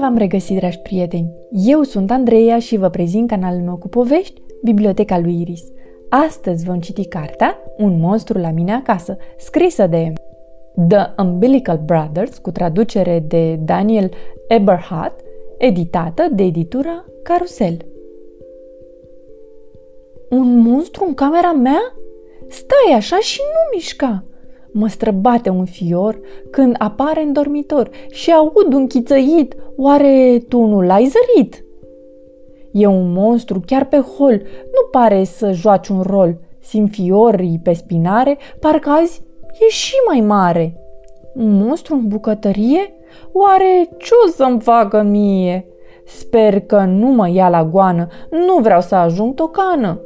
V-am regăsit, dragi prieteni! Eu sunt Andreea și vă prezint canalul meu cu povești, Biblioteca lui Iris. Astăzi vom citi cartea Un monstru la mine acasă, scrisă de The Umbilical Brothers, cu traducere de Daniel Eberhardt, editată de editura Carusel. Un monstru în camera mea? Stai așa și nu mișca! Mă străbate un fior când apare în dormitor și aud un chițăit. Oare tu nu l-ai zărit? E un monstru chiar pe hol, nu pare să joaci un rol. Simt fiorii pe spinare, parcă azi e și mai mare. Un monstru în bucătărie? Oare ce o să-mi facă mie? Sper că nu mă ia la goană, nu vreau să ajung tocană.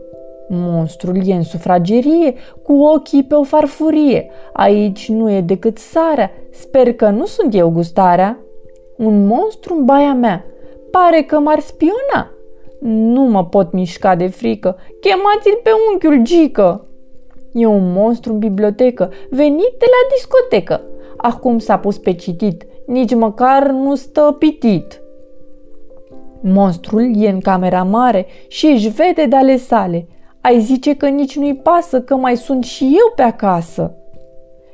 Monstrul e în sufragerie, cu ochii pe o farfurie. Aici nu e decât sarea, sper că nu sunt eu gustarea. Un monstru în baia mea, pare că m-ar spiona. Nu mă pot mișca de frică, chemați-l pe unchiul Gică. E un monstru în bibliotecă, venit de la discotecă. Acum s-a pus pe citit, nici măcar nu stă pitit. Monstrul e în camera mare și își vede de ale sale. Ai zice că nici nu-i pasă că mai sunt și eu pe acasă.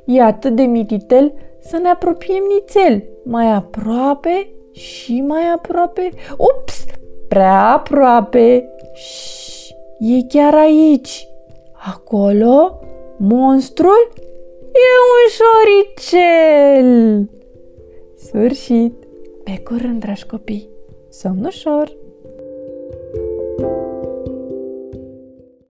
E atât de mititel să ne apropiem nițel, mai aproape și mai aproape. Ups, prea aproape. Șș, e chiar aici. Acolo, monstrul e un șoricel. Sfârșit. Pe curând, dragi copii. Somn ușor!